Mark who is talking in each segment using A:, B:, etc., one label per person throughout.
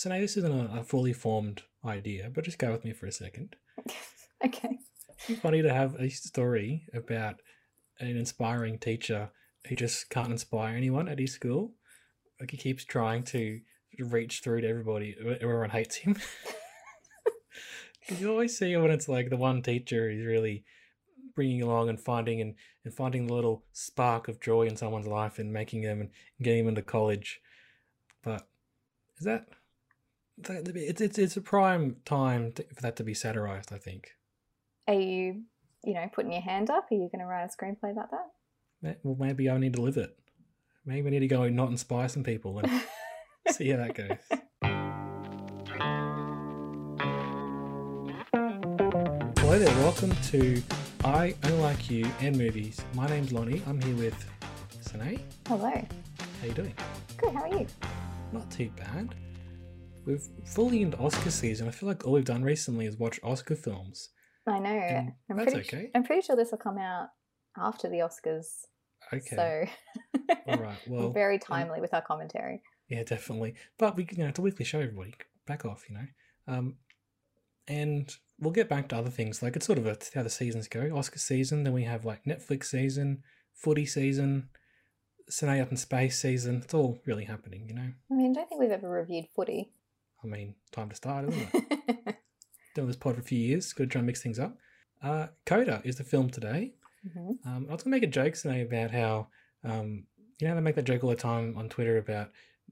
A: So now this isn't a, a fully formed idea, but just go with me for a second.
B: okay.
A: It's funny to have a story about an inspiring teacher who just can't inspire anyone at his school. Like he keeps trying to reach through to everybody. Everyone hates him. you always see when it's like the one teacher who's really bringing along and finding and, and finding the little spark of joy in someone's life and making them and getting them into college. But is that it's it's it's a prime time to, for that to be satirized? I think.
B: Are you, you know, putting your hand up? Are you going to write a screenplay about that?
A: Well, maybe I need to live it. Maybe we need to go and not inspire some people and see how that goes. Hello there, welcome to I Only Like You and Movies. My name's Lonnie. I'm here with Sine.
B: Hello.
A: How you doing?
B: Good. How are you?
A: Not too bad. We've fully into Oscar season. I feel like all we've done recently is watch Oscar films.
B: I know.
A: And
B: I'm
A: that's
B: pretty,
A: okay.
B: I'm pretty sure this will come out after the Oscars.
A: Okay.
B: So
A: all right. Well,
B: very timely with our commentary.
A: Yeah, definitely. But we, you know, it's a weekly show. Everybody, back off. You know. Um, and we'll get back to other things. Like it's sort of a, how the seasons go. Oscar season, then we have like Netflix season, footy season, Cine Up in Space season. It's all really happening. You know.
B: I mean, I don't think we've ever reviewed footy.
A: I mean, time to start, isn't it? Doing this pod for a few years. Got to try and mix things up. Uh, Coda is the film today.
B: Mhm.
A: Um, I was gonna make a joke today about how um, you know they make that joke all the time on Twitter about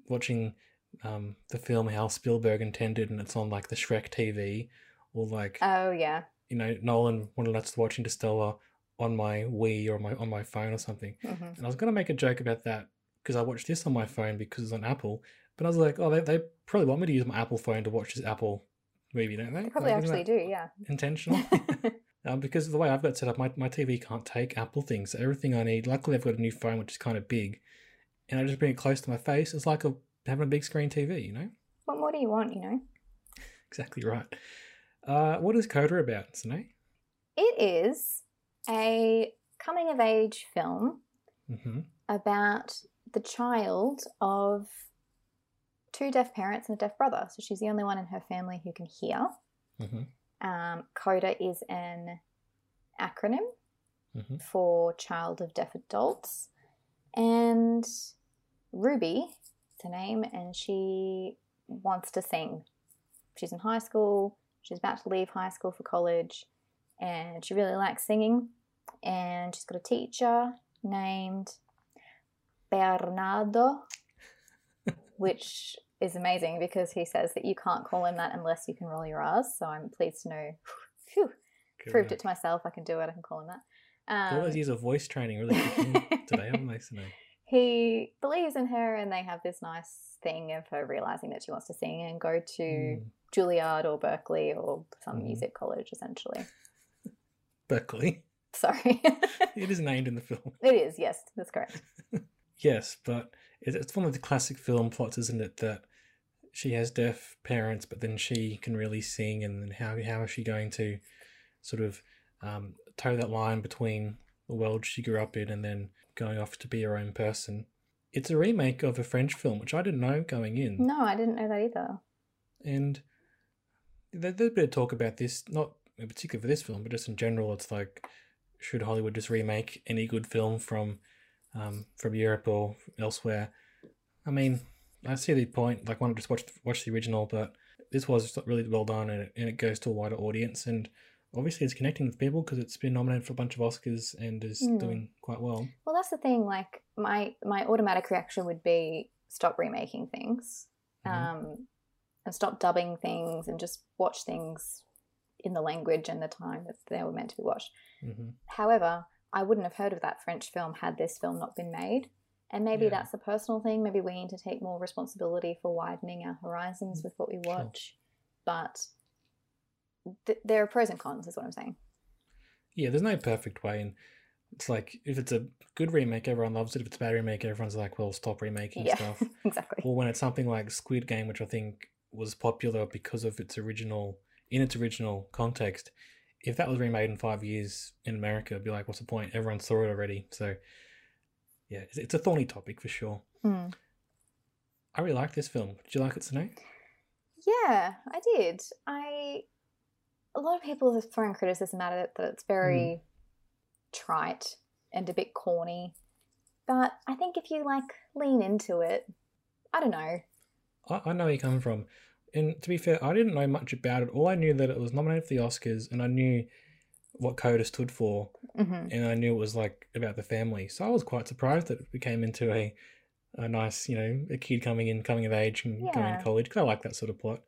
A: watching um, the film how Spielberg intended, and it's on like the Shrek TV, or like
B: Oh yeah.
A: you know Nolan wanted us to watch Interstellar on my Wii or my on my phone or something.
B: hmm
A: And I was gonna make a joke about that because I watched this on my phone because it's on Apple. But I was like, oh, they, they probably want me to use my Apple phone to watch this Apple movie, don't they?
B: They probably
A: Like,
B: actually do. Yeah.
A: Intentional. um, because of the way I've got it set up, my, my TV can't take Apple things. So everything I need, luckily I've got a new phone which is kind of big, and I just bring it close to my face. It's like a, having a big screen TV, you know?
B: what more do you want? You know.
A: Exactly right. Uh, what is Coda about, Sine?
B: It is a coming of age film
A: Mm-hmm.
B: about the child of two deaf parents and a deaf brother. So she's the only one in her family who can hear.
A: Mm-hmm.
B: Um, CODA is an acronym
A: Mm-hmm.
B: for Child of Deaf Adults. And Ruby is her name, and she wants to sing. She's in high school, she's about to leave high school for college, and she really likes singing. And she's got a teacher named Bernardo, which is amazing because he says that you can't call him that unless you can roll your R's. So I'm pleased to know, phew, proved it to myself. I can do it. I can call him that.
A: All
B: Um,
A: those years of voice training really today, haven't they, Sine?
B: he believes in her, and they have this nice thing of her realizing that she wants to sing and go to
A: Mm.
B: Juilliard or Berklee or some
A: Mhm.
B: music college, essentially.
A: Berklee.
B: Sorry.
A: It is named in the film.
B: it is, yes, that's correct.
A: Yes, but it's one of the classic film plots, isn't it? That she has deaf parents, but then she can really sing, and then how how is she going to sort of um, toe that line between the world she grew up in and then going off to be her own person? It's a remake of a French film, which I didn't know going in,
B: No, I didn't know that either.
A: and there's a bit of talk about this, not in particular for this film, but just in general. It's like, should Hollywood just remake any good film from um, from Europe or elsewhere? I mean, I see the point. Like, why not just watch watch the original? But this was really well done, and it, and it goes to a wider audience. And obviously, it's connecting with people because it's been nominated for a bunch of Oscars and is
B: Mm.
A: doing quite well.
B: Well, that's the thing. Like my my automatic reaction would be stop remaking things,
A: Mhm.
B: um, and stop dubbing things, and just watch things in the language and the time that they were meant to be watched.
A: hmm
B: However, I wouldn't have heard of that French film had this film not been made. And maybe
A: Yeah.
B: that's a personal thing. Maybe we need to take more responsibility for widening our horizons mm. with what we
A: Sure.
B: watch. But th- there are pros and cons, is what I'm saying.
A: Yeah, there's no perfect way, and it's like if it's a good remake, everyone loves it. If it's a bad remake, everyone's like, "Well, stop remaking
B: Yeah,
A: stuff."
B: exactly.
A: or when it's something like Squid Game, which I think was popular because of its original in its original context. If that was remade in five years in America, it'd be like, what's the point? Everyone saw it already. So, yeah, it's, it's a thorny topic for sure.
B: Mm.
A: I really like this film. Did you like it, Sine?
B: Yeah, I did. I a lot of people have thrown criticism at it that it's very trite and a bit corny. But I think if you like lean into it, I don't know.
A: I, I know where you're coming from. And to be fair, I didn't know much about it. All I knew that it was nominated for the Oscars, and I knew what Coda stood for,
B: hmm
A: and I knew it was like about the family. So I was quite surprised that it became into a a nice, you know, a kid coming in, coming of age, and going to college. Because I like that sort of plot.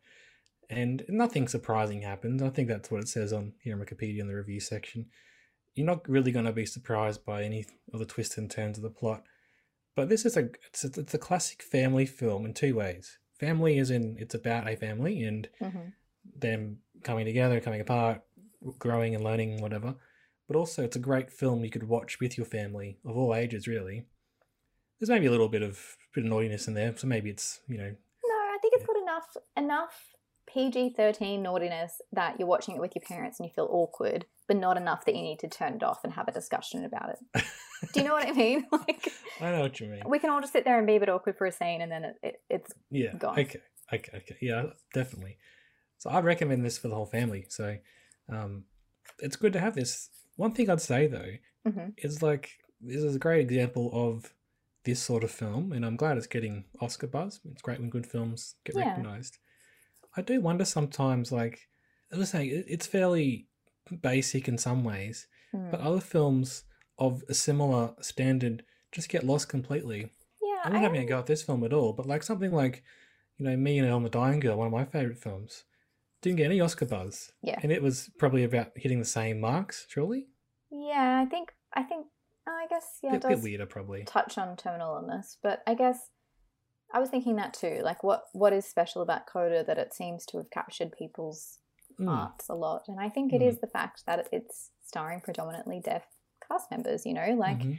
A: And nothing surprising happens. I think that's what it says on here on Wikipedia in the review section. You're not really going to be surprised by any of the twists and turns of the plot. But this is a it's, a it's a classic family film in two ways. Family is in it's about a family and
B: hmm
A: them coming together, coming apart, growing and learning, whatever. But also, it's a great film you could watch with your family of all ages. Really, there's maybe a little bit of bit of naughtiness in there, so maybe it's you know
B: No, I think it's
A: Yeah.
B: got enough enough PG thirteen naughtiness that you're watching it with your parents and you feel awkward, but not enough that you need to turn it off and have a discussion about it. Do you know what I mean? Like
A: I know what you mean.
B: we can all just sit there and be a bit awkward for a scene, and then it, it, it's
A: Yeah.
B: gone.
A: Okay. Okay. Okay. Yeah. Definitely. So I recommend this for the whole family. So, um, it's good to have this. One thing I'd say though
B: Mhm.
A: is like this is a great example of this sort of film, and I'm glad it's getting Oscar buzz. It's great when good films get
B: Yeah.
A: recognized. I do wonder sometimes, like I was saying, it's fairly basic in some ways,
B: mm.
A: but other films of a similar standard just get lost completely.
B: yeah.
A: I'm not
B: I
A: having a go at this film at all, but like something like, you know, Me and Earl and the Dying Girl, one of my favorite films, didn't get any Oscar buzz,
B: Yeah,
A: and it was probably about hitting the same marks. Surely,
B: yeah. I think I think oh, I guess yeah,
A: bit,
B: it
A: bit weirder, probably.
B: touch on terminal illness, but I guess I was thinking that too. Like, what what is special about Coda that it seems to have captured people's
A: Mm.
B: hearts a lot? And I think it is
A: Mm.
B: the fact that it's starring predominantly deaf cast members. You know, like
A: Mhm.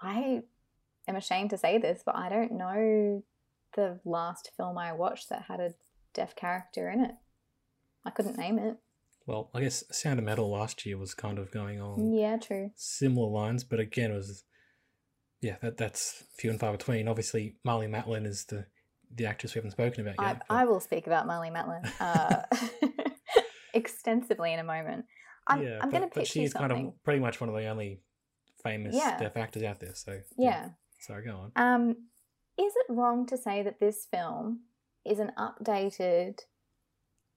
B: I am ashamed to say this, but I don't know the last film I watched that had a deaf character in it. I couldn't name it.
A: Well, I guess Sound of Metal last year was kind of going on
B: Yeah, true.
A: similar lines, but again, it was yeah, that that's few and far between. Obviously, Marlee Matlin is the the actress we haven't spoken about
B: I,
A: yet. but-
B: I will speak about Marlee Matlin uh, extensively in a moment. I'm,
A: yeah,
B: I'm going to
A: but, but
B: pitch
A: she
B: you
A: is kind of pretty much one of the only famous
B: Yeah.
A: deaf actors out there. So
B: yeah.
A: sorry, go on.
B: Um, is it wrong to say that this film is an updated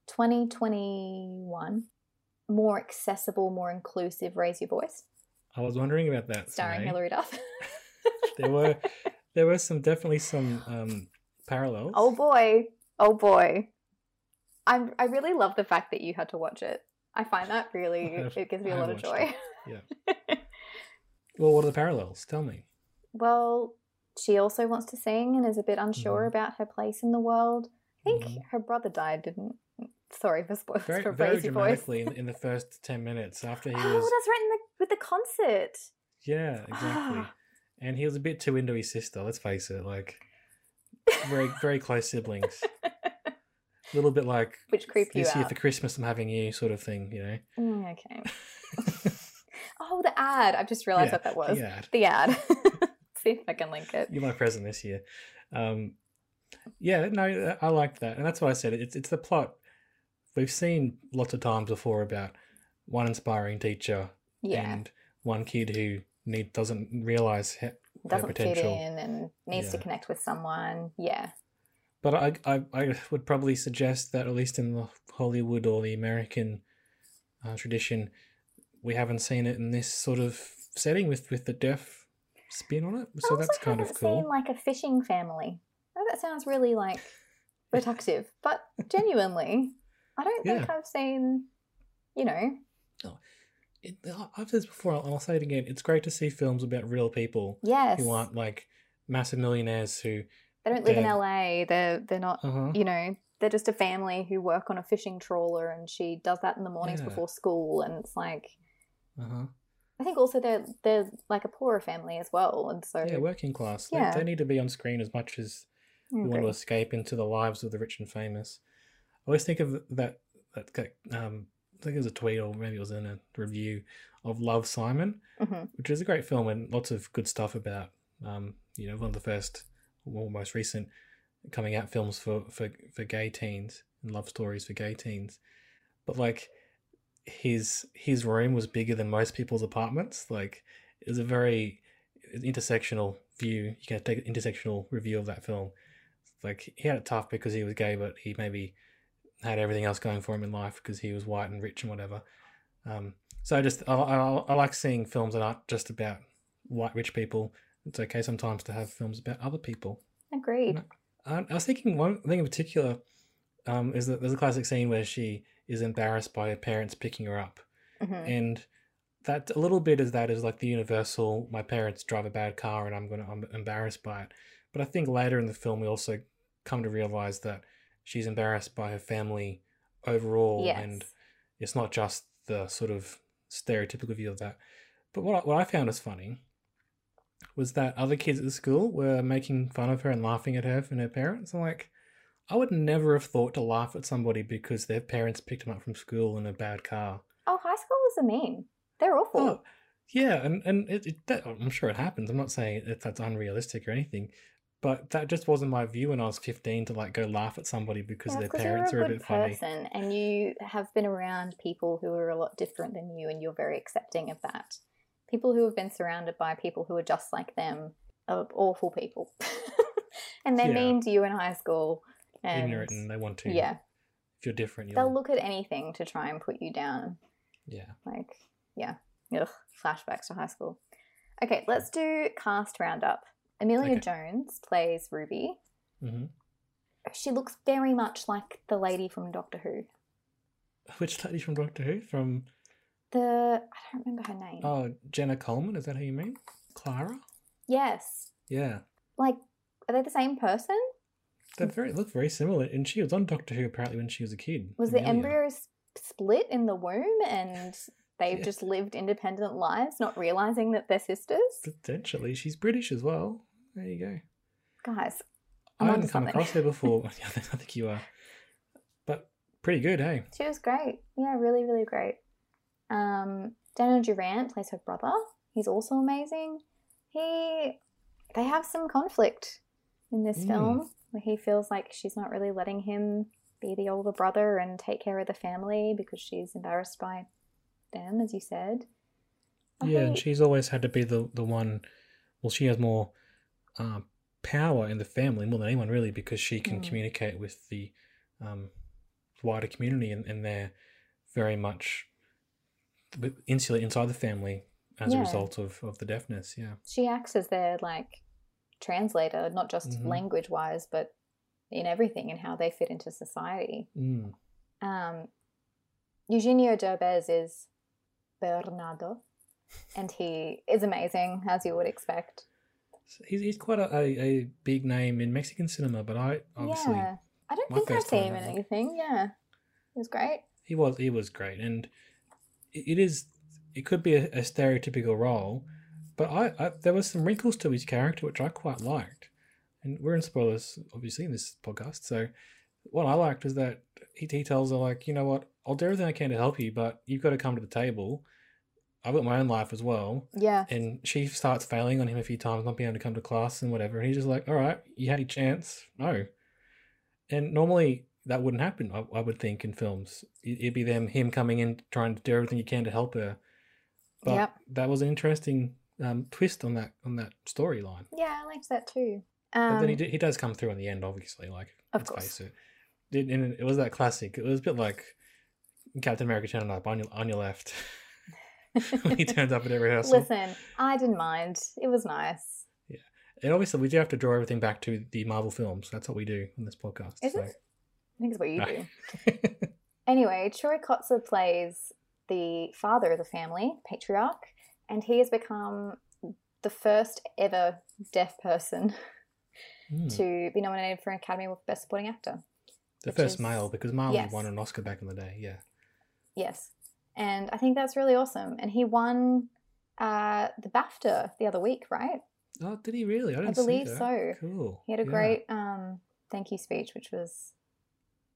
B: 2021, more accessible, more inclusive Raise Your Voice,
A: I was wondering about that.
B: starring. Hilary Duff?
A: there were there were some definitely some um, parallels.
B: oh boy. Oh boy. I'm, I really love the fact that you had to watch it. I find that really,
A: have-
B: it gives me
A: I
B: a lot of joy.
A: Well, what are the parallels? Tell me.
B: Well, she also wants to sing and is a bit unsure
A: Mhm.
B: about her place in the world. I think
A: Mhm.
B: her brother died, didn't? Sorry for spoilers
A: Very,
B: for
A: very
B: Voice.
A: dramatically in, in the first ten minutes after he
B: oh,
A: was.
B: that's right in the, with the concert.
A: Yeah, exactly. and he was a bit too into his sister. Let's face it, like very very close siblings. A little bit like
B: Which creep you
A: this year
B: out.
A: for Christmas I'm having you sort of thing, you know.
B: Mm, okay. Oh, the ad! I've just realised
A: Yeah,
B: what that was.
A: the ad.
B: The ad. See if I can link it.
A: You're my present this year. Um, yeah, no, I like that, and that's why I said it. It's it's the plot. We've seen lots of times before about one inspiring teacher
B: Yeah,
A: and one kid who need doesn't realize ha-
B: doesn't fit
A: potential.
B: in and needs to connect with someone. Yeah,
A: But I, I I would probably suggest that at least in the Hollywood or the American uh, tradition, we haven't seen it in this sort of setting with with the deaf spin on it. So that's kind of cool.
B: Seen like a fishing family. Oh, that sounds really like reductive, but genuinely, I don't think
A: Yeah.
B: I've seen. You know,
A: it, I've said this before, and I'll say it again. It's great to see films about real people
B: Yes.
A: who aren't like massive millionaires who.
B: They don't live in LA. They're they're not.
A: Uh-huh.
B: You know, they're just a family who work on a fishing trawler, and she does that in the mornings
A: Yeah.
B: before school. And it's like,
A: Uh-huh.
B: I think also they're they're like a poorer family as well, and so
A: Yeah, working class. They-
B: Yeah.
A: They, need to be on screen as much as we want to escape into the lives of the rich and famous. Always think of that that um, I think it was a tweet or maybe it was in a review of Love Simon,
B: Mhm.
A: which is a great film and lots of good stuff about um, you know, one of the first or most recent coming out films for, for, for gay teens and love stories for gay teens. But like his his room was bigger than most people's apartments. Like it was a very intersectional view. You can take an intersectional review of that film. Like he had it tough because he was gay, but he maybe had everything else going for him in life because he was white and rich and whatever. Um, so I just I, I, I like seeing films that aren't just about white rich people. It's okay sometimes to have films about other people.
B: Agreed.
A: Uh, I was thinking one thing in particular um, is that there's a classic scene where she is embarrassed by her parents picking her up,
B: Mhm.
A: and that a little bit is that is like the universal. My parents drive a bad car, and I'm gonna I'm embarrassed by it. But I think later in the film we also come to realize that she's embarrassed by her family overall,
B: Yes.
A: and it's not just the sort of stereotypical view of that. But what I, what I found was funny was that other kids at the school were making fun of her and laughing at her and her parents. I'm like, I would never have thought to laugh at somebody because their parents picked them up from school in a bad car.
B: Oh, high schoolers are mean. They're awful.
A: Oh, yeah, and and it, it, that, I'm sure it happens. I'm not saying that that's unrealistic or anything, but that just wasn't my view when I was 15 to like go laugh at somebody because
B: Yeah,
A: their parents are
B: a
A: a bit funny.
B: person and you have been around people who are a lot different than you and you're very accepting of that. People who have been surrounded by people who are just like them are awful people. and they're
A: Yeah.
B: mean to you in high school. And
A: Ignorant and they want to.
B: yeah,
A: If you're different, you'll.
B: they'll look at anything to try and put you down.
A: yeah.
B: Like, yeah. Ugh, flashbacks to high school. Okay, let's do cast roundup. Emilia
A: Okay.
B: Jones plays Ruby.
A: hmm
B: She looks very much like the lady from Doctor Who.
A: Which lady from Doctor Who? From
B: The I don't remember her name.
A: oh Jenna Coleman? Is that who you mean? Clara?
B: Yes.
A: Yeah.
B: Like, are they the same person?
A: They very look very similar, and she was on Doctor Who apparently when she was a kid.
B: Was the embryo split in the womb and they've
A: Yeah.
B: just lived independent lives, not realizing that they're sisters?
A: Potentially, she's British as well. There you go.
B: Guys,
A: I
B: I'm
A: hadn't come across her before. I think you are, but pretty good, hey.
B: she was great. Yeah, really, really great. Um, Daniel Durant plays her brother. He's also amazing. He, they have some conflict in this
A: Mm.
B: film where he feels like she's not really letting him be the older brother and take care of the family because she's embarrassed by them, as you said. I
A: Yeah, and she's always had to be the the one. Well, she has more uh, power in the family more than anyone really because she can
B: Mm.
A: communicate with the um, wider community, and, and they're very much insular inside the family as a result of, of the deafness. Yeah.
B: she acts as their like translator, not just
A: Mhm.
B: language wise, but in everything and how they fit into society.
A: Mm.
B: Um, Eugenio Derbez is Bernardo, and he is amazing, as you would expect.
A: He's, he's quite a, a, a big name in Mexican cinema, but I obviously
B: yeah, I don't think I've seen him in anything. Yeah, He was great.
A: he was he was great, and it it is it could be a, a stereotypical role, but I, I there was some wrinkles to his character which I quite liked, and we're in spoilers obviously in this podcast. So what I liked is that he, he tells her like, you know what, I'll do everything I can to help you, but you've got to come to the table. I've got my own life as well,
B: Yeah,
A: and she starts failing on him a few times, not being able to come to class and whatever. And he's just like, all right, you had your chance. No. And normally that wouldn't happen, I, I would think, in films. It- It'd be them, him coming in, trying to do everything he can to help her. But
B: Yep.
A: that was an interesting um, twist on that on that storyline.
B: yeah, I liked that too.
A: But
B: Um,
A: then he, d- he does come through in the end, obviously. Like,
B: Of
A: let's
B: course.
A: face it. It, and it was that classic. It was a bit like Captain America turning up on your, on your left. he turns up at every rehearsal.
B: Listen, I didn't mind. It was nice.
A: Yeah, and obviously, we do have to draw everything back to the Marvel films. That's what we do on this podcast.
B: Is
A: so-
B: it? I think it's what you
A: No.
B: do. Anyway, Troy Kotsur plays the father of the family, patriarch, and he has become the first ever deaf person
A: Mm.
B: to be nominated for an Academy Award for Best Supporting Actor.
A: the first
B: is-
A: male because Marlee
B: yes.
A: won an Oscar back in the day. Yeah.
B: Yes. And I think that's really awesome. And he won uh, the BAFTA the other week, right?
A: Oh, did he really? I didn't see
B: believe so.
A: Cool.
B: He had a
A: Yeah.
B: great um, thank you speech, which was,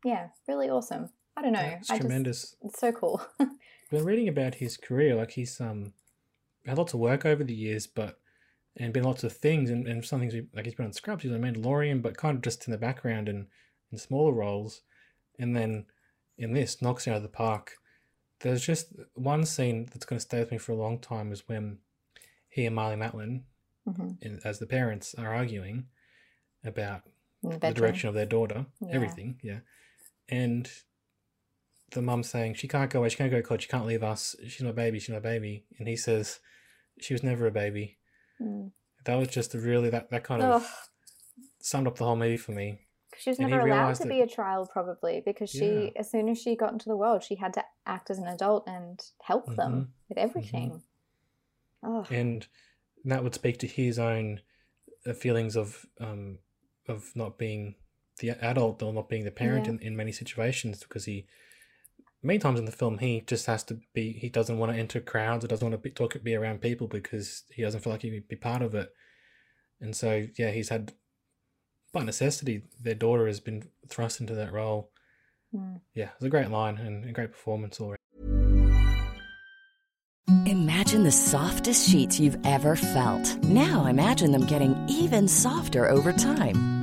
B: yeah, really awesome. I don't know.
A: That's
B: I
A: tremendous.
B: Just, it's so cool.
A: been reading about his career. Like he's um had lots of work over the years, but and been lots of things, and, and some things we- like he's been on Scrubs, he's on Mandalorian, but kind of just in the background and in smaller roles. And then in this, knocks out of the park. There's just one scene that's going to stay with me for a long time is when he and Marlee Matlin,
B: hmm
A: in- as the parents, are arguing about
B: the
A: the direction of their daughter,
B: Yeah.
A: everything, yeah. And the mum saying she can't go away, she can't go to college, she can't leave us, she's my baby, she's my baby, and he says she was never a baby.
B: Mm.
A: That was just a really that that kind
B: Ugh.
A: of summed up the whole movie for me.
B: She was
A: And
B: never allowed to
A: that-
B: be a child, probably, because she,
A: Yeah.
B: as soon as she got into the world, she had to act as an adult and help
A: Mm-hmm.
B: them with everything. Oh,
A: And that would speak to his own uh, feelings of um of not being the adult or not being the parent
B: Yeah.
A: in, in many situations because he many times in the film he just has to be he doesn't want to enter crowds or doesn't want to be, talk be around people because he doesn't feel like he'd be part of it and so yeah he's had by necessity their daughter has been thrust into that role
B: Mm.
A: yeah it's a great line and a great performance already
C: Imagine the softest sheets you've ever felt. Now imagine them getting even softer over time.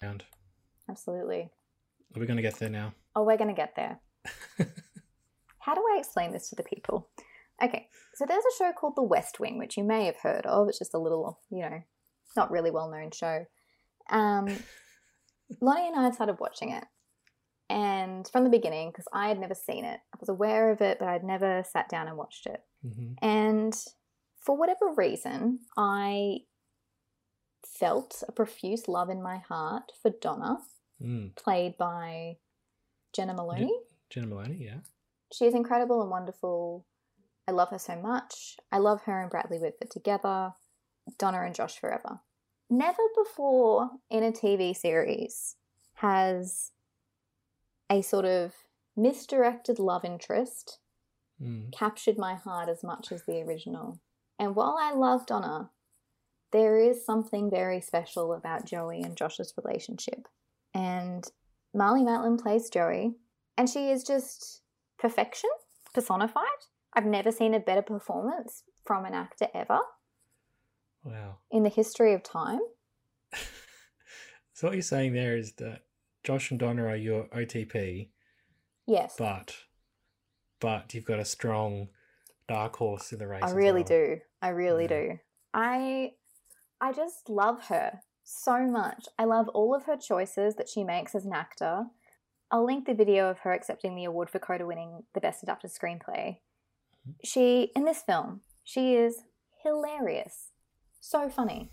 A: And
B: absolutely.
A: are we going to get there now
B: Oh, we're going to get there. How do I explain this to the people? Okay, so there's a show called The West Wing, which you may have heard of. It's just a little, you know, not really well known show. Um, Lonnie and I had started watching it. And from the beginning, because I had never seen it, I was aware of it, but I'd never sat down and watched it.
A: hmm
B: And for whatever reason, I felt a profuse love in my heart for Donna,
A: mm.
B: played by Janel Moloney.
A: janel moloney yeah
B: She is incredible and wonderful. I love her so much. I love her and Bradley Whitford together. Donna and Josh forever. Never before in a TV series has a sort of misdirected love interest
A: mm.
B: captured my heart as much as the original. And while I love Donna, there is something very special about Joey and Josh's relationship. And Marlee Matlin plays Joey, and she is just perfection personified. I've never seen a better performance from an actor ever
A: wow
B: in the history of time.
A: so what you're saying there is that josh and donna are your otp
B: Yes,
A: but but you've got a strong dark horse in the race.
B: I really
A: well.
B: do. I really
A: Yeah.
B: do. I I just love her so much. I love all of her choices that she makes as an actor. I'll link the video of her accepting the award for Coda winning the best adapted screenplay. She in this film, she is hilarious. So funny.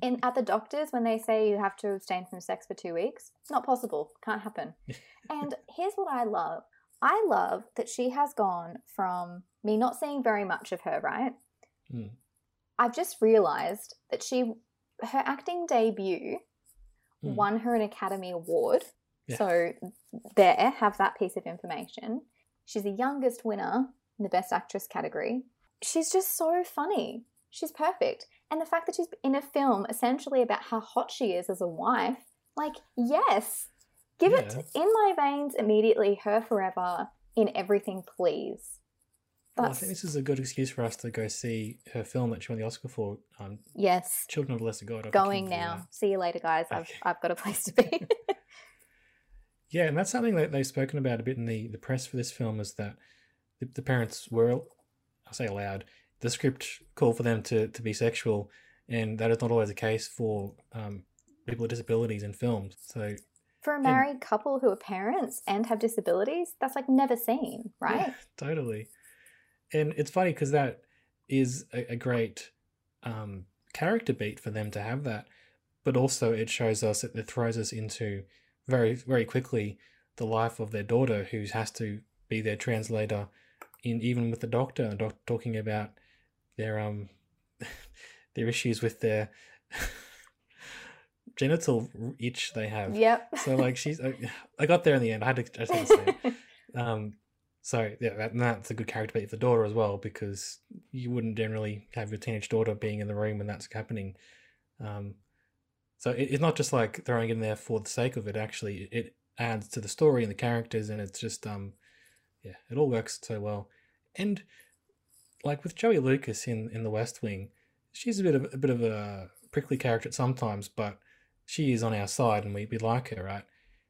B: In at the doctors when they say you have to abstain from sex for 2 weeks, it's not possible. Can't happen. and here's what I love. I love that she has gone from me not seeing very much of her, right?
A: Mm.
B: I've just realized that she her acting debut
A: Mm.
B: won her an Academy Award.
A: Yeah.
B: So there, have that piece of information. She's the youngest winner in the Best Actress category. She's just so funny. She's perfect. And the fact that she's in a film essentially about how hot she is as a wife, like, yes, give it in my veins immediately, her forever in everything, please.
A: Well, I think this is a good excuse for us to go see her film that she won the Oscar for, um,
B: yes,
A: Children of the Lesser God. I'll
B: going now. See you later, guys. I've, I've got a place to be.
A: Yeah, and that's something that they've spoken about a bit in the, the press for this film is that the, the parents were, I'll say allowed, the script called for them to, to be sexual, and that is not always the case for um, people with disabilities in films. So,
B: For a married couple who are parents and have disabilities, that's like never seen, right?
A: yeah, totally. And it's funny because that is a, a great um, character beat for them to have that, but also it shows us, it, it throws us into very, very quickly the life of their daughter who has to be their translator in even with the doctor doc- talking about their um their issues with their genital itch they have.
B: Yep.
A: so like she's I, I got there in the end. I had to I had to say um so yeah that, that's a good character beat for the daughter as well because you wouldn't generally have your teenage daughter being in the room when that's happening. Um so it, it's not just like throwing it in there for the sake of it actually. It adds to the story and the characters and it's just um yeah it all works so well. And like with joey lucas in in the west wing she's a bit of a bit of a prickly character sometimes but she is on our side and we, we like her right?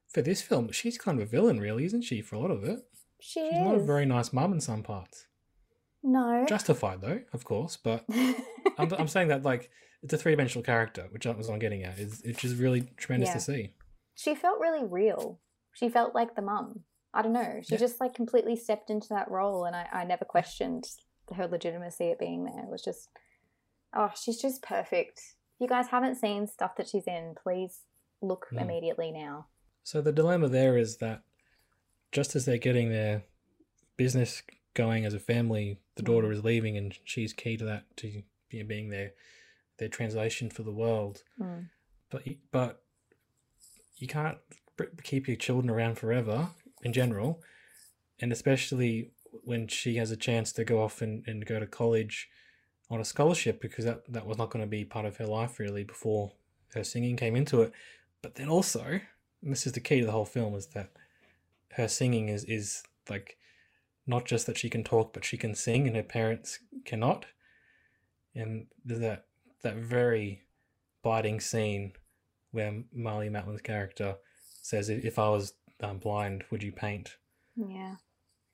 A: For this film she's kind of a villain really isn't she for a lot of it
B: she
A: she's not a very nice mum in some parts
B: no.
A: justified though of course but I'm, I'm saying that like it's a three-dimensional character which I was I'm getting at it's, it's just really tremendous
B: Yeah.
A: to see
B: she felt really real. She felt like the mum. I don't know. She
A: Yeah.
B: just like completely stepped into that role, and I, I never questioned her legitimacy at being there. It was just, oh, she's just perfect. If you guys haven't seen stuff that she's in, please look
A: Mm.
B: immediately now.
A: So the dilemma there is that just as they're getting their business going as a family, the daughter is leaving, and she's key to that to be- being their their translation for the world.
B: Mm.
A: But you- but you can't keep your children around forever in general, and especially when she has a chance to go off and, and go to college on a scholarship because that that was not going to be part of her life really before her singing came into it. But then also, and this is the key to the whole film, is that her singing is is like not just that she can talk, but she can sing, and her parents cannot. And there's that that very biting scene where Marlee Matlin's character says, "If I was um, blind, would you paint?"
B: Yeah.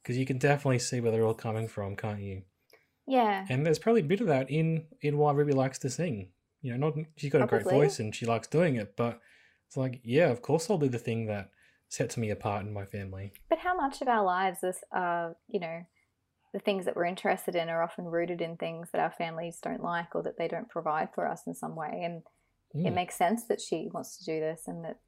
A: Because you can definitely see where they're all coming from, can't you?
B: Yeah.
A: And there's probably a bit of that in in why Ruby likes to sing. You know, not she's got a great voice and she likes doing it, but it's like, yeah, of course I'll do the thing that sets me apart in my family.
B: But how much of our lives is, uh, you know, the things that we're interested in are often rooted in things that our families don't like or that they don't provide for us in some way. And it
A: Mm.
B: makes sense that she wants to do this and that.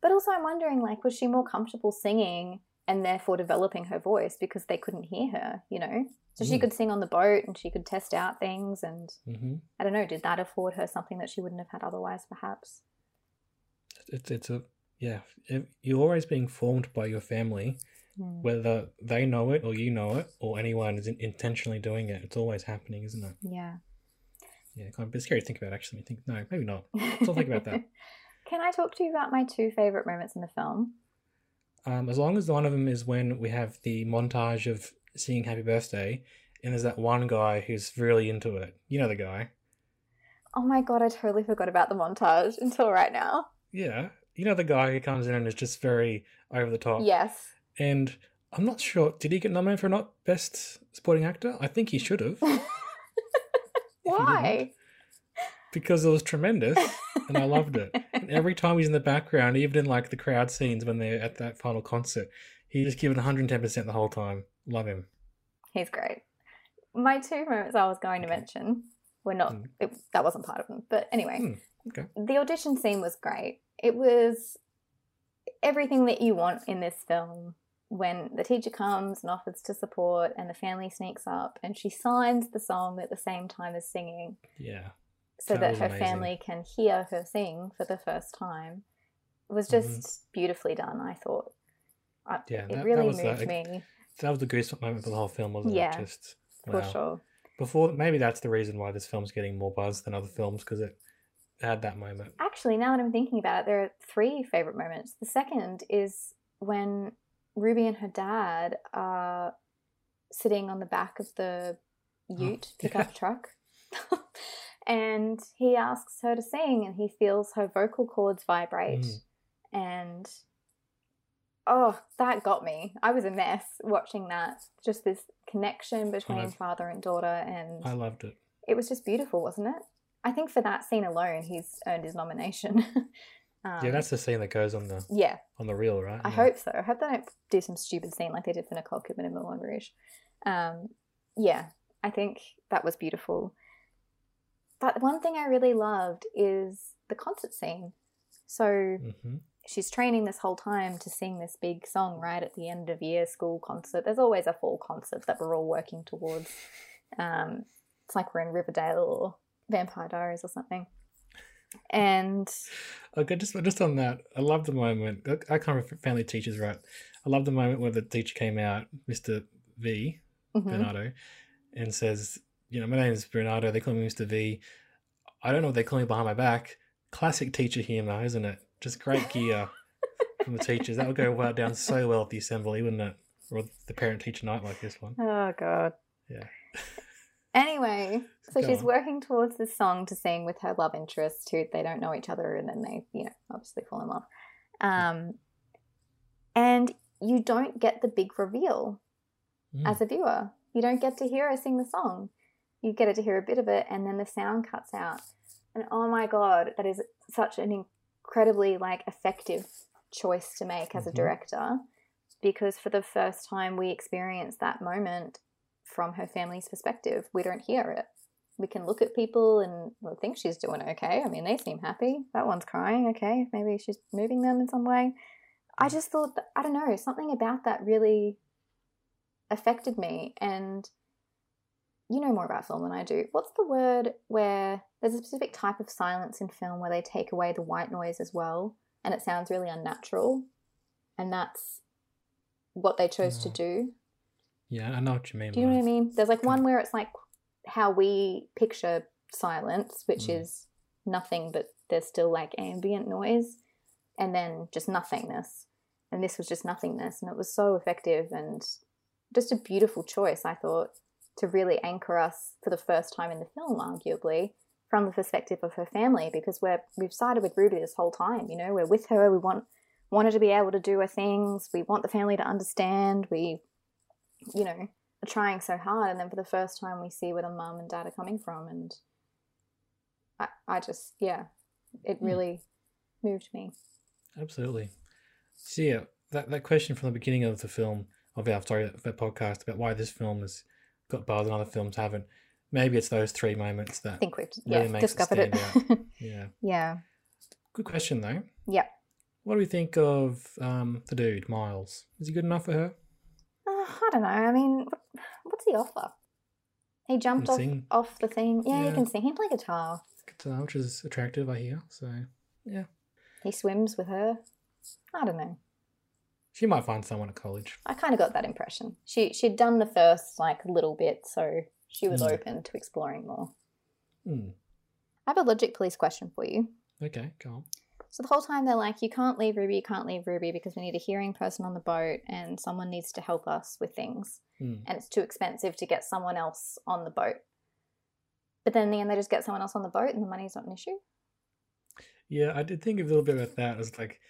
B: But also, I'm wondering, like, was she more comfortable singing and therefore developing her voice because they couldn't hear her, you know? So she
A: Mm.
B: could sing on the boat and she could test out things. And
A: hmm
B: I don't know, did that afford her something that she wouldn't have had otherwise, perhaps?
A: It's it's a yeah. If you're always being formed by your family,
B: Hmm.
A: whether they know it or you know it or anyone is intentionally doing it. It's always happening, isn't it?
B: Yeah.
A: Yeah, kind of a bit scary to think about. Actually, I think no, maybe not. Let's think about that.
B: Can I talk to you about my two favorite moments in the film?
A: Um, as long as one of them is when we have the montage of singing Happy Birthday, and there's that one guy who's really into it. You know the guy.
B: Oh my god, I totally forgot about the montage until right now.
A: Yeah. You know the guy who comes in and is just very over the top.
B: Yes.
A: And I'm not sure, did he get nominated for not Best Supporting Actor? I think he should have,
B: Why?
A: because it was tremendous and I loved it. And every time he's in the background, even in like the crowd scenes when they're at that final concert, he just given 110% the whole time. Love him.
B: He's great. My two moments I was going to mention were not,
A: Mm.
B: it, that wasn't part of them. But anyway,
A: Hmm, okay.
B: the audition scene was great. It was everything that you want in this film. When the teacher comes and offers to support, and the family sneaks up, and she signs the song at the same time as singing,
A: Yeah.
B: so
A: That
B: that her
A: amazing.
B: family can hear her sing for the first time. It was
A: Mm-hmm.
B: just beautifully done, I thought. I,
A: Yeah,
B: it
A: that- that
B: really
A: was, uh,
B: moved
A: like-
B: me.
A: that was the goosebump moment for the whole film, wasn't
B: Yeah,
A: it? Just
B: for sure.
A: Before maybe that's the reason why this film's getting more buzz than other films because it had that moment.
B: Actually, now that I'm thinking about it, there are three favorite moments. The second is when Ruby and her dad are sitting on the back of the ute pickup
A: yeah.
B: truck. and he asks her to sing, and he feels her vocal cords vibrate.
A: Mm.
B: And oh, that got me. I was a mess watching that. Just this connection between
A: I've-
B: father and daughter, and
A: I loved it.
B: it was just beautiful, wasn't it? I think for that scene alone, he's earned his nomination. um,
A: yeah, that's the scene that goes on the
B: yeah.
A: on the reel, right?
B: I
A: Yeah.
B: hope so. I hope they don't do some stupid scene like they did for Nicole Kidman in Moulin Rouge. Um, yeah, I think that was beautiful. But one thing I really loved is the concert scene. So
A: Mhm.
B: she's training this whole time to sing this big song right at the end of year school concert. There's always a fall concert that we're all working towards. Um, it's like we're in Riverdale or Vampire Diaries or something. And
A: Okay, just just on that, I love the moment. I I can't remember family teachers, right? I love the moment where the teacher came out, Mr. V,
B: mhm.
A: Bernardo, and says, "You know, my name is Bernardo. They call me Mr. V. I don't know what they call me behind my back. Classic teacher humor, isn't it? Just great gear from the teachers. That would go well down so well at the assembly, wouldn't it? Or the parent-teacher night like this one.
B: oh god.
A: Yeah.
B: Anyway, so
A: Go
B: she's
A: on.
B: working towards this song to sing with her love interest who they don't know each other and then they, you know, obviously fall in love. Um, and you don't get the big reveal
A: Mm.
B: as a viewer. You don't get to hear her sing the song. You get to hear a bit of it and then the sound cuts out. And oh my god, that is such an incredibly like effective choice to make as a
A: Mhm.
B: director because for the first time we experience that moment from her family's perspective. We don't hear it. We can look at people and well, think she's doing okay. I mean, they seem happy. That one's crying. Okay, maybe she's moving them in some way. I mm. just thought, that, I don't know, something about that really affected me. And you know more about film than I do. What's the word where there's a specific type of silence in film where they take away the white noise as well and it sounds really unnatural? And that's what they chose to
A: mm.
B: do.
A: Yeah, I know what you mean.
B: Do you know what I mean? There's like one where it's like how we picture silence, which
A: Mm.
B: is nothing, but there's still like ambient noise, and then just nothingness. And this was just nothingness, and it was so effective and just a beautiful choice, I thought, to really anchor us for the first time in the film, arguably, from the perspective of her family, because we're we've sided with Ruby this whole time. You know, we're with her. We want want her to be able to do her things. We want the family to understand. We you know, are trying so hard, and then for the first time we see where the mum and dad are coming from, and I, I just, yeah, it
A: Hmm.
B: really moved me.
A: Absolutely. So yeah, that, that question from the beginning of the film, of our sorry, of the podcast about why this film has got buzz and other films haven't. Maybe it's those three moments that
B: I think we've
A: really
B: yeah
A: makes it
B: it.
A: yeah.
B: yeah,
A: Good question though.
B: yeah.
A: What do we think of um, the dude Miles? Is he good enough for her?
B: I don't know. I mean, what's he offer? He jumped off
A: sing.
B: off the thing. Yeah, he can sing. He can play guitar.
A: Guitar, which is attractive, I hear. So yeah,
B: He swims with her. I don't know.
A: she might find someone at college.
B: I kind of got that impression. She she'd done the first like little bit, so she was
A: Mm.
B: open to exploring more.
A: Hmm.
B: I have a logic police question for you.
A: Okay, go on.
B: So the whole time they're like, you can't leave Ruby, you can't leave Ruby because we need a hearing person on the boat and someone needs to help us with things.
A: Hmm.
B: And it's too expensive to get someone else on the boat. But then in the end, they just get someone else on the boat and the money's not an issue.
A: Yeah, I did think a little bit about that. It's like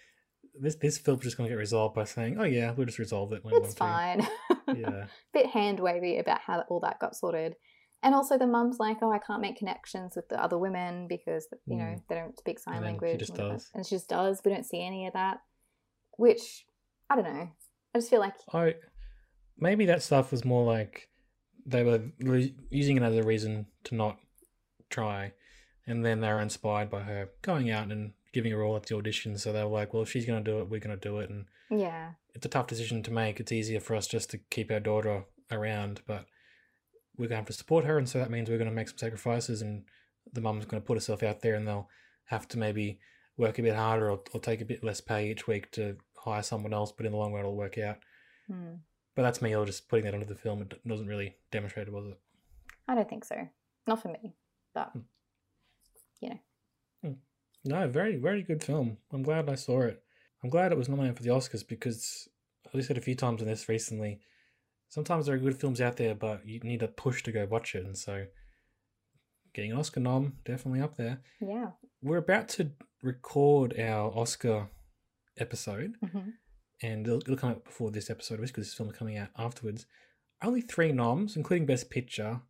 A: this this film's just gonna get resolved by saying, "Oh yeah, we'll just resolve it when
B: It's fine.
A: to." Yeah.
B: Bit hand wavy about how all that got sorted. And also the mum's like, oh, I can't make connections with the other women because, you know,
A: Mm.
B: they don't speak sign
A: And then she
B: language.
A: just
B: and
A: does.
B: And she just does. We don't see any of that. Which, I don't know. I just feel like
A: I maybe that stuff was more like they were re- using it as a reason to not try, and then they were inspired by her going out and giving her all at the audition. So they were like, "Well, if she's going to do it, we're going to do it." And
B: Yeah.
A: it's a tough decision to make. It's easier for us just to keep our daughter around, but we're going to have to support her, and so that means we're going to make some sacrifices, and the mum's going to put herself out there, and they'll have to maybe work a bit harder or, or take a bit less pay each week to hire someone else, but in the long run, it'll work out.
B: Hmm.
A: But that's me. Or just putting that into the film. It doesn't really demonstrate it, was it?
B: I don't think so. Not for me. But yeah.
A: No, very, very good film. I'm glad I saw it. I'm glad it was nominated for the Oscars because I've said a few times in this recently. Sometimes there are good films out there, but you need a push to go watch it, and so getting an Oscar nom definitely up there.
B: yeah.
A: We're about to record our Oscar episode,
B: hmm
A: and it'll, it'll come out before this episode which because this film is coming out afterwards. Only three noms, including Best Picture,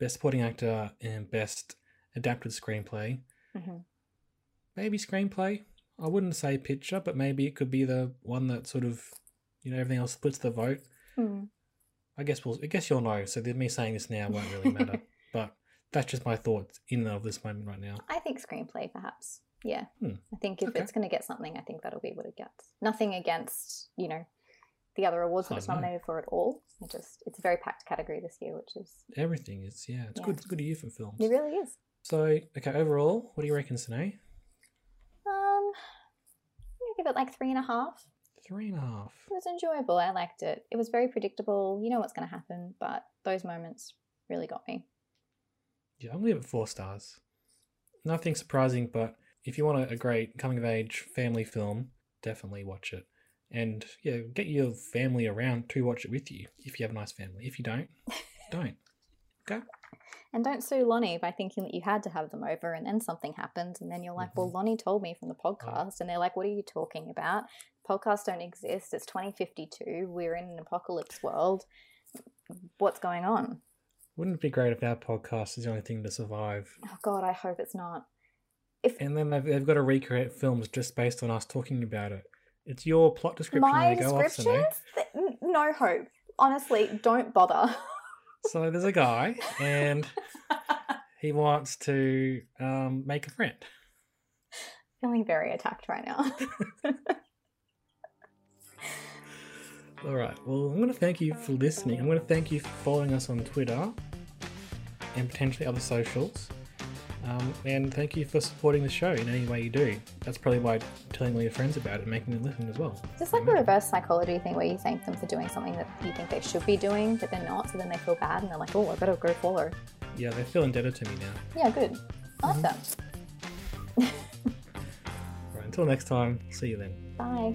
A: Best Supporting Actor, and Best Adapted Screenplay.
B: hmm
A: maybe screenplay. I wouldn't say picture, but maybe it could be the one that sort of, you know, everything else splits the vote.
B: Mm.
A: I guess we'll. I guess you'll know. So me saying this now won't really matter. but that's just my thoughts in and of this moment right now.
B: I think screenplay, perhaps. Yeah.
A: Hmm.
B: I think if
A: Okay.
B: it's going to get something, I think that'll be what it gets. Nothing against, you know, the other awards that it's
A: no.
B: nominated for at all. It just, it's a very packed category this year, which is,
A: Everything is yeah. It's
B: Yeah.
A: good. It's good year for films.
B: it really is.
A: So okay, overall, what do you reckon, Sine?
B: Um, I'm to give it like three and a half.
A: Three and a half.
B: It was enjoyable. I liked it. It was very predictable. You know what's going to happen, but those moments really got me.
A: Yeah, I'm gonna give it four stars. Nothing surprising, but if you want a, a great coming of age family film, definitely watch it. And yeah, get your family around to watch it with you if you have a nice family. If you don't, don't. Okay.
B: And don't sue Lonnie by thinking that you had to have them over and then something happens and then you're like, well, mm-hmm. Lonnie told me from the ah. podcast. And they're like, what are you talking about? Podcasts don't exist. It's 2052. We're in an apocalypse world. What's going on?
A: Wouldn't it be great if our podcast is the only thing to survive?
B: Oh, God, I hope it's not. If
A: And then they've, they've got to recreate films just based on us talking about it. It's your plot description.
B: my
A: they off, Sine.
B: descriptions, no hope. Honestly, don't bother.
A: So there's a guy, and he wants to um, make a friend.
B: Feeling very attacked right now.
A: All right. Well, I'm going to thank you for listening. I'm going to thank you for following us on Twitter and potentially other socials. Um, and thank you for supporting the show in any way you do. That's probably why telling all your friends about it and making them listen as well.
B: Is this like a reverse psychology thing where you thank them for doing something that you think they should be doing, but they're not, so then they feel bad and they're like, oh, I better go follow.
A: Yeah, they feel indebted to me now.
B: Yeah, good. I like that.
A: All right. Until next time. See you then.
B: Bye.